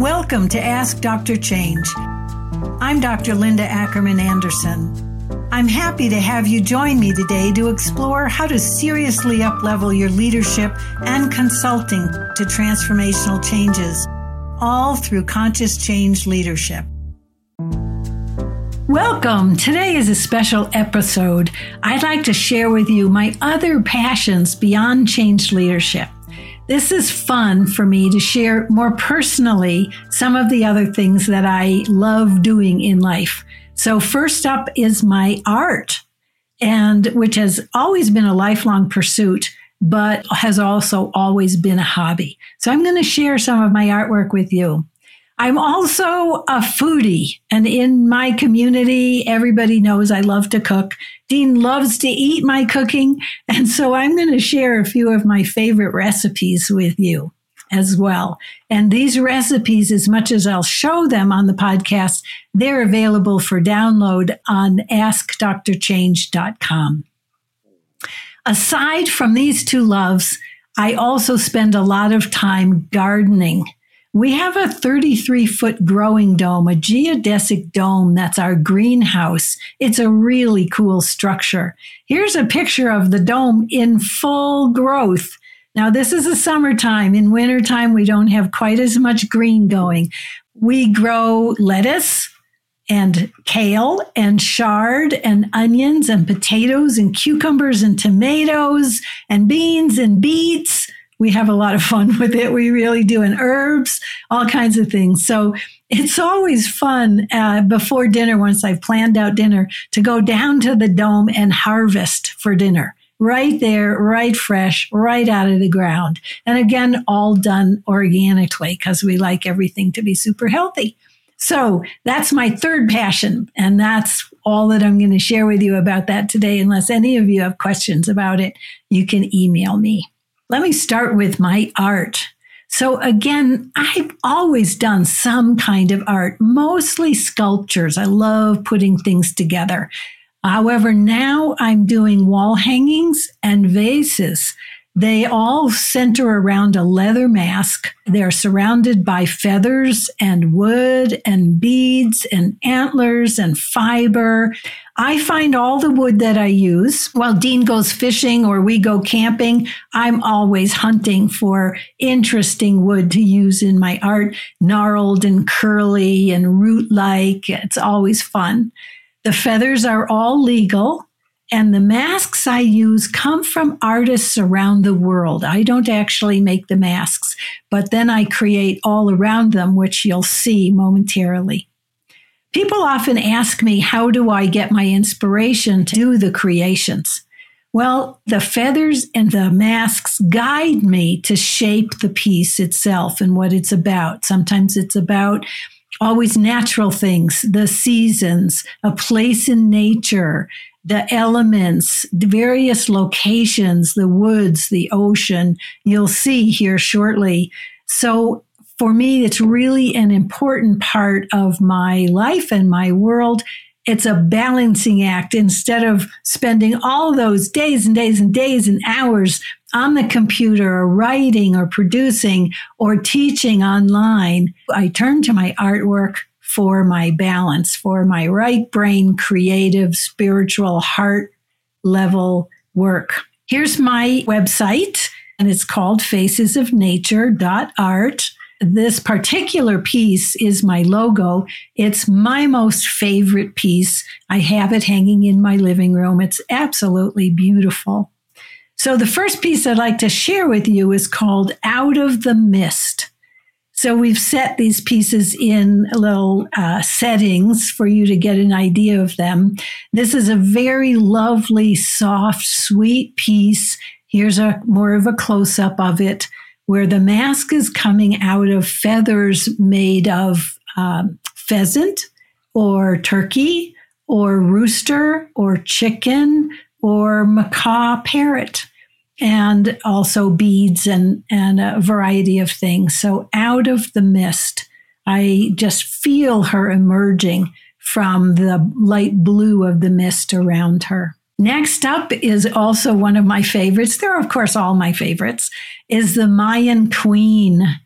Welcome to Ask Dr. Change. I'm Dr. Linda Ackerman Anderson. I'm happy to have you join me today to explore how to seriously uplevel your leadership and consulting to transformational changes, all through conscious change leadership. Welcome. Today is a special episode. I'd like to share with you my other passions beyond change leadership. This is fun for me to share more personally some of the other things that I love doing in life. So, first up is my art, and which has always been a lifelong pursuit, but has also always been a hobby. So, I'm going to share some of my artwork with you. I'm also a foodie, and in my community, everybody knows I love to cook. Dean loves to eat my cooking, and so I'm going to share a few of my favorite recipes with you as well. And these recipes, as much as I'll show them on the podcast, they're available for download on askdrchange.com. Aside from these two loves, I also spend a lot of time gardening. We have a 33 foot growing dome, a geodesic dome. That's our greenhouse. It's a really cool structure. Here's a picture of the dome in full growth. Now, this is the summertime. In wintertime, we don't have quite as much green going. We grow lettuce and kale and chard and onions and potatoes and cucumbers and tomatoes and beans and beets we have a lot of fun with it. We really do, and herbs, all kinds of things. So it's always fun uh, before dinner, once I've planned out dinner, to go down to the dome and harvest for dinner. Right there, right fresh, right out of the ground. And again, all done organically because we like everything to be super healthy. So that's my third passion. And that's all that I'm going to share with you about that today. Unless any of you have questions about it, you can email me. Let me start with my art. So again, I've always done some kind of art, mostly sculptures. I love putting things together. However, now I'm doing wall hangings and vases. They all center around a leather mask. They're surrounded by feathers and wood and beads and antlers and fiber. I find all the wood that I use while Dean goes fishing or we go camping. I'm always hunting for interesting wood to use in my art, gnarled and curly and root like. It's always fun. The feathers are all legal. And the masks I use come from artists around the world. I don't actually make the masks, but then I create all around them, which you'll see momentarily. People often ask me, how do I get my inspiration to do the creations? Well, the feathers and the masks guide me to shape the piece itself and what it's about. Sometimes it's about always natural things, the seasons, a place in nature, the elements, the various locations, the woods, the ocean, you'll see here shortly. So for me, it's really an important part of my life and my world. It's a balancing act. Instead of spending all those days and days and days and hours on the computer or writing or producing or teaching online, I turn to my artwork for my balance, for my right brain, creative, spiritual, heart level work. Here's my website, and it's called facesofnature.art. This particular piece is my logo. It's my most favorite piece. I have it hanging in my living room. It's absolutely beautiful. So, the first piece I'd like to share with you is called Out of the Mist. So we've set these pieces in little uh, settings for you to get an idea of them. This is a very lovely, soft, sweet piece. Here's a more of a close up of it where the mask is coming out of feathers made of um, pheasant or turkey or rooster or chicken or macaw parrot and also beads and, and a variety of things. So out of the mist, I just feel her emerging from the light blue of the mist around her. Next up is also one of my favorites. They're, of course, all my favorites, is the Mayan Queen.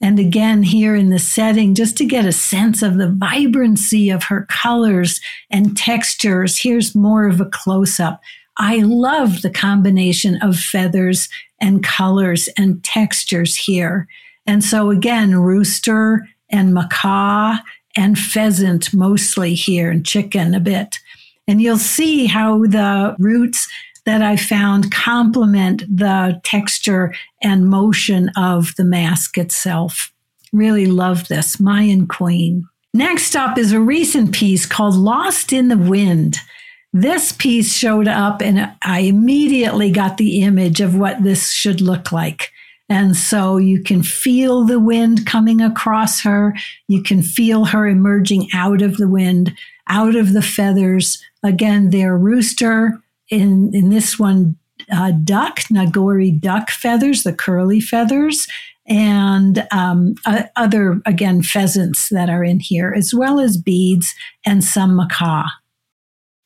And again, here in the setting, just to get a sense of the vibrancy of her colors and textures, here's more of a close up. I love the combination of feathers and colors and textures here. And so again, rooster and macaw and pheasant mostly here and chicken a bit. And you'll see how the roots that I found complement the texture and motion of the mask itself. Really love this, Mayan Queen. Next up is a recent piece called Lost in the Wind. This piece showed up, and I immediately got the image of what this should look like. And so you can feel the wind coming across her. You can feel her emerging out of the wind, out of the feathers. Again, they're rooster, in in this one uh, duck nagori duck feathers the curly feathers and um, uh, other again pheasants that are in here as well as beads and some macaw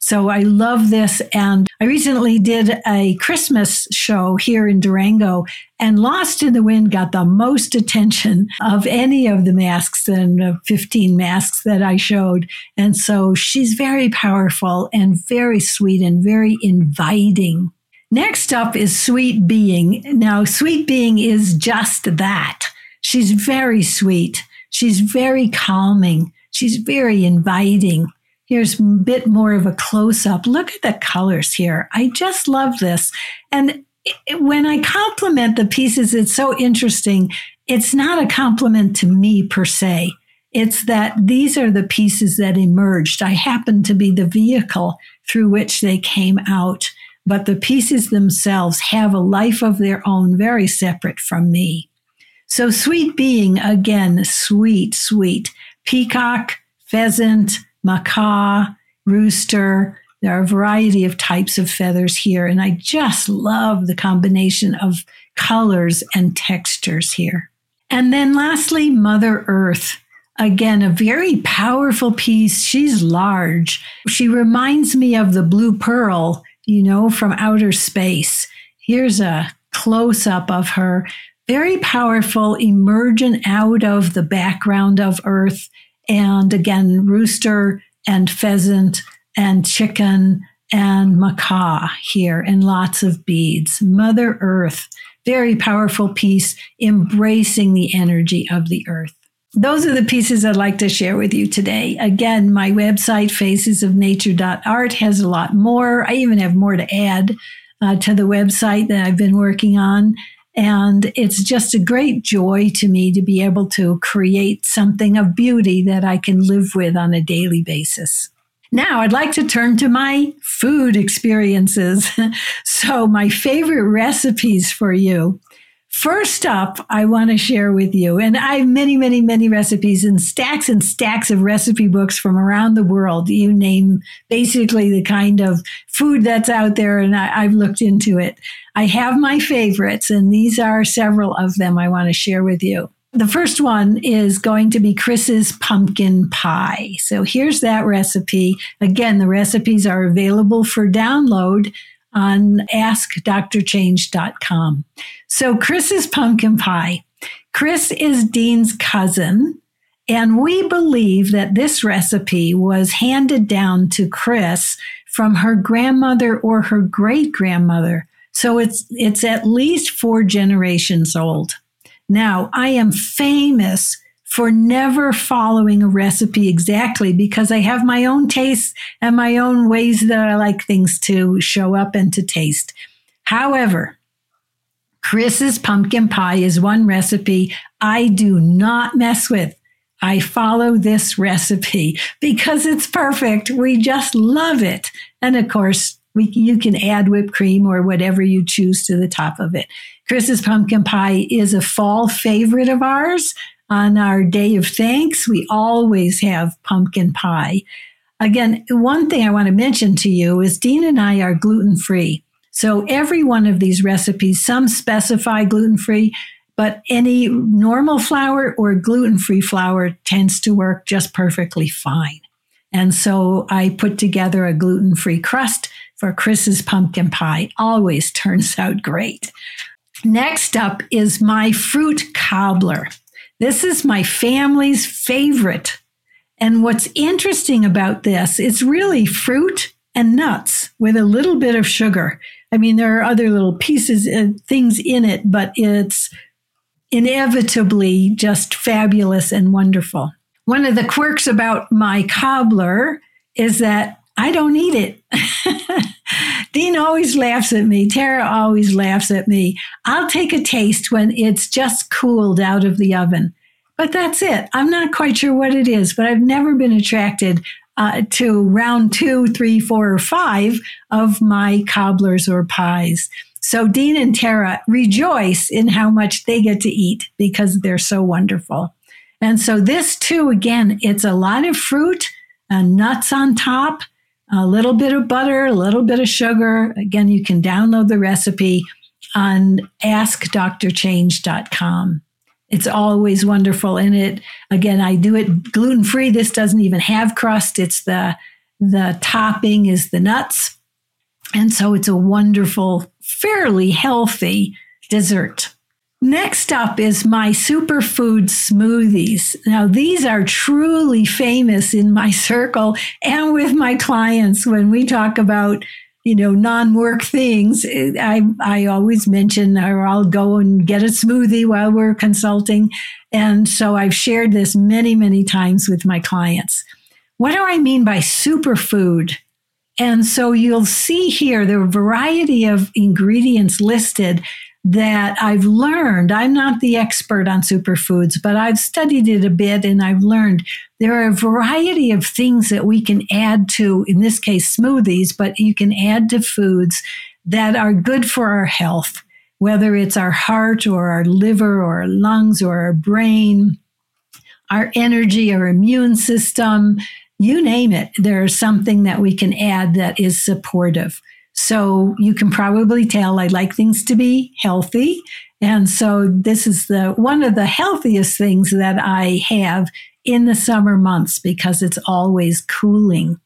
so I love this. And I recently did a Christmas show here in Durango, and Lost in the Wind got the most attention of any of the masks and 15 masks that I showed. And so she's very powerful and very sweet and very inviting. Next up is Sweet Being. Now, Sweet Being is just that. She's very sweet. She's very calming. She's very inviting. Here's a bit more of a close up. Look at the colors here. I just love this. And when I compliment the pieces, it's so interesting. It's not a compliment to me per se. It's that these are the pieces that emerged. I happen to be the vehicle through which they came out, but the pieces themselves have a life of their own, very separate from me. So, sweet being, again, sweet, sweet. Peacock, pheasant, macaw, rooster. There are a variety of types of feathers here, and I just love the combination of colors and textures here. And then lastly, Mother Earth. Again, a very powerful piece. She's large. She reminds me of the blue pearl, you know, from outer space. Here's a close up of her. Very powerful, emergent out of the background of Earth and again, rooster and pheasant and chicken and macaw here and lots of beads. Mother Earth, very powerful piece, embracing the energy of the earth. Those are the pieces I'd like to share with you today. Again, my website, facesofnature.art, has a lot more. I even have more to add uh, to the website that I've been working on. And it's just a great joy to me to be able to create something of beauty that I can live with on a daily basis. Now, I'd like to turn to my food experiences. so, my favorite recipes for you First up, I want to share with you, and I have many, many, many recipes and stacks and stacks of recipe books from around the world. You name basically the kind of food that's out there, and I, have looked into it. I have my favorites, and these are several of them I want to share with you. The first one is going to be Chris's pumpkin pie. So here's that recipe. Again, the recipes are available for download on askdrchange.com. So Chris's pumpkin pie. Chris is Dean's cousin, and we believe that this recipe was handed down to Chris from her grandmother or her great grandmother. So it's it's at least four generations old. Now, I am famous for never following a recipe exactly because I have my own tastes and my own ways that I like things to show up and to taste. However, Chris's pumpkin pie is one recipe I do not mess with. I follow this recipe because it's perfect. We just love it. And of course, we, you can add whipped cream or whatever you choose to the top of it. Chris's pumpkin pie is a fall favorite of ours on our day of thanks, we always have pumpkin pie. Again, one thing I want to mention to you is Dean and I are gluten free. So every one of these recipes, some specify gluten free, but any normal flour or gluten free flour tends to work just perfectly fine. And so I put together a gluten free crust for Chris's pumpkin pie. Always turns out great. Next up is my fruit cobbler. This is my family's favorite. And what's interesting about this, it's really fruit and nuts with a little bit of sugar. I mean, there are other little pieces and things in it, but it's inevitably just fabulous and wonderful. One of the quirks about my cobbler is that I don't eat it. Dean always laughs at me. Tara always laughs at me. I'll take a taste when it's just cooled out of the oven. But that's it. I'm not quite sure what it is, but I've never been attracted uh, to round two, three, four, or five of my cobblers or pies. So Dean and Tara rejoice in how much they get to eat because they're so wonderful. And so this too, again, it's a lot of fruit, and nuts on top, a little bit of butter, a little bit of sugar. Again, you can download the recipe on askdrchange.com. It's always wonderful. And it, again, I do it gluten free. This doesn't even have crust. It's the, the topping is the nuts. And so it's a wonderful, fairly healthy dessert. Next up is my superfood smoothies. Now, these are truly famous in my circle and with my clients when we talk about you know, non-work things, I I always mention, or I'll go and get a smoothie while we're consulting, and so I've shared this many many times with my clients. What do I mean by superfood? And so you'll see here the variety of ingredients listed that I've learned. I'm not the expert on superfoods, but I've studied it a bit and I've learned there are a variety of things that we can add to, in this case, smoothies, but you can add to foods that are good for our health, whether it's our heart or our liver or our lungs or our brain, our energy, our immune system, you name it. There's something that we can add that is supportive. So you can probably tell I like things to be healthy. And so this is the one of the healthiest things that I have in the summer months because it's always cooling.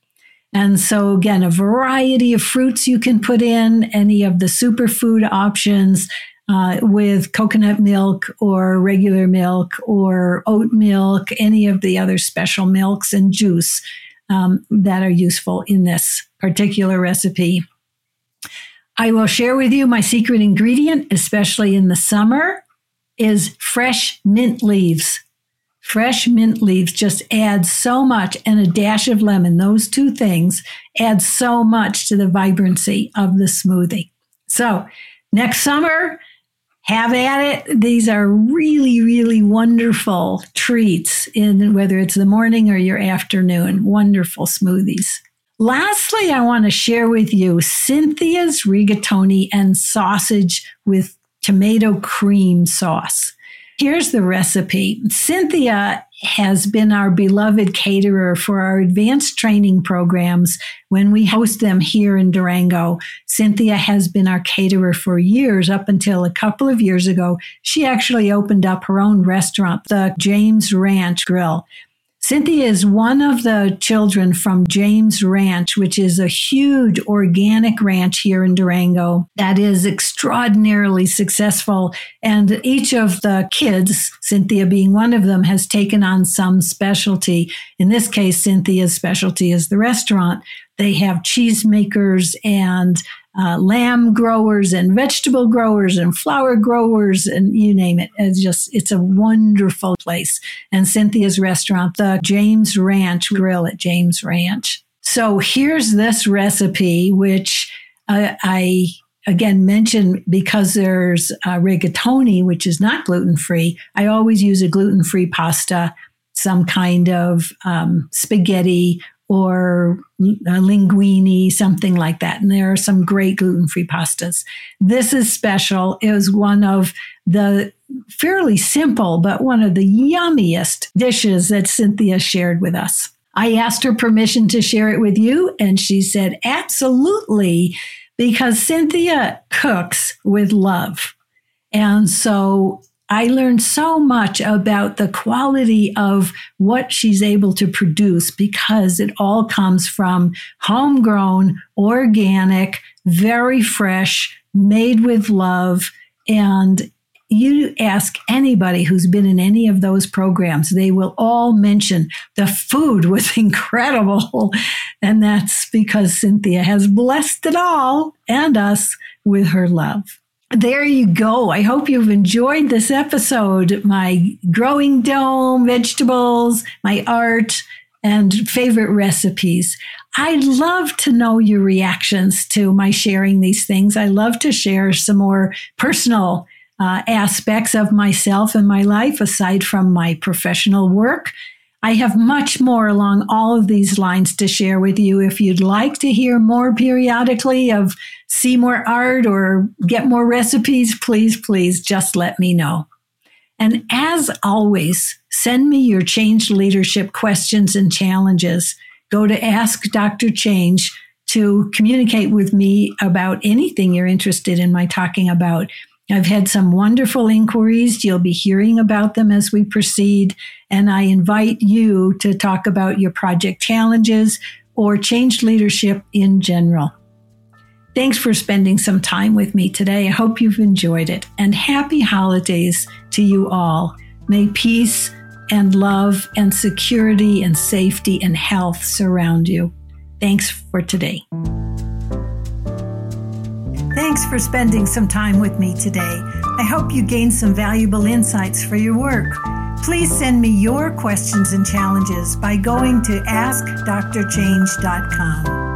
And so again, a variety of fruits you can put in, any of the superfood options uh, with coconut milk or regular milk or oat milk, any of the other special milks and juice um, that are useful in this particular recipe. I will share with you my secret ingredient, especially in the summer, is fresh mint leaves. Fresh mint leaves just add so much, and a dash of lemon. Those two things add so much to the vibrancy of the smoothie. So, next summer, have at it. These are really, really wonderful treats in whether it's the morning or your afternoon. Wonderful smoothies. Lastly, I want to share with you Cynthia's rigatoni and sausage with tomato cream sauce. Here's the recipe. Cynthia has been our beloved caterer for our advanced training programs when we host them here in Durango. Cynthia has been our caterer for years, up until a couple of years ago. She actually opened up her own restaurant, the James Ranch Grill. Cynthia is one of the children from James Ranch, which is a huge organic ranch here in Durango that is extraordinarily successful. And each of the kids, Cynthia being one of them, has taken on some specialty. In this case, Cynthia's specialty is the restaurant. They have cheesemakers and uh, lamb growers and vegetable growers and flower growers and you name it. It's just, it's a wonderful place. And Cynthia's restaurant, the James Ranch Grill at James Ranch. So here's this recipe, which uh, I again mention because there's uh, rigatoni, which is not gluten free. I always use a gluten free pasta, some kind of um, spaghetti or linguine, something like that. And there are some great gluten free pastas. This is special. It was one of the fairly simple, but one of the yummiest dishes that Cynthia shared with us. I asked her permission to share it with you, and she said, absolutely, because Cynthia cooks with love. And so I learned so much about the quality of what she's able to produce because it all comes from homegrown, organic, very fresh, made with love. And you ask anybody who's been in any of those programs, they will all mention the food was incredible. And that's because Cynthia has blessed it all and us with her love. There you go. I hope you've enjoyed this episode. My growing dome, vegetables, my art, and favorite recipes. I'd love to know your reactions to my sharing these things. I love to share some more personal uh, aspects of myself and my life aside from my professional work. I have much more along all of these lines to share with you. If you'd like to hear more periodically of see more art or get more recipes, please, please just let me know. And as always, send me your change leadership questions and challenges. Go to Ask Dr. Change to communicate with me about anything you're interested in my talking about. I've had some wonderful inquiries. You'll be hearing about them as we proceed. And I invite you to talk about your project challenges or change leadership in general. Thanks for spending some time with me today. I hope you've enjoyed it. And happy holidays to you all. May peace and love and security and safety and health surround you. Thanks for today. Thanks for spending some time with me today. I hope you gained some valuable insights for your work. Please send me your questions and challenges by going to askdrchange.com.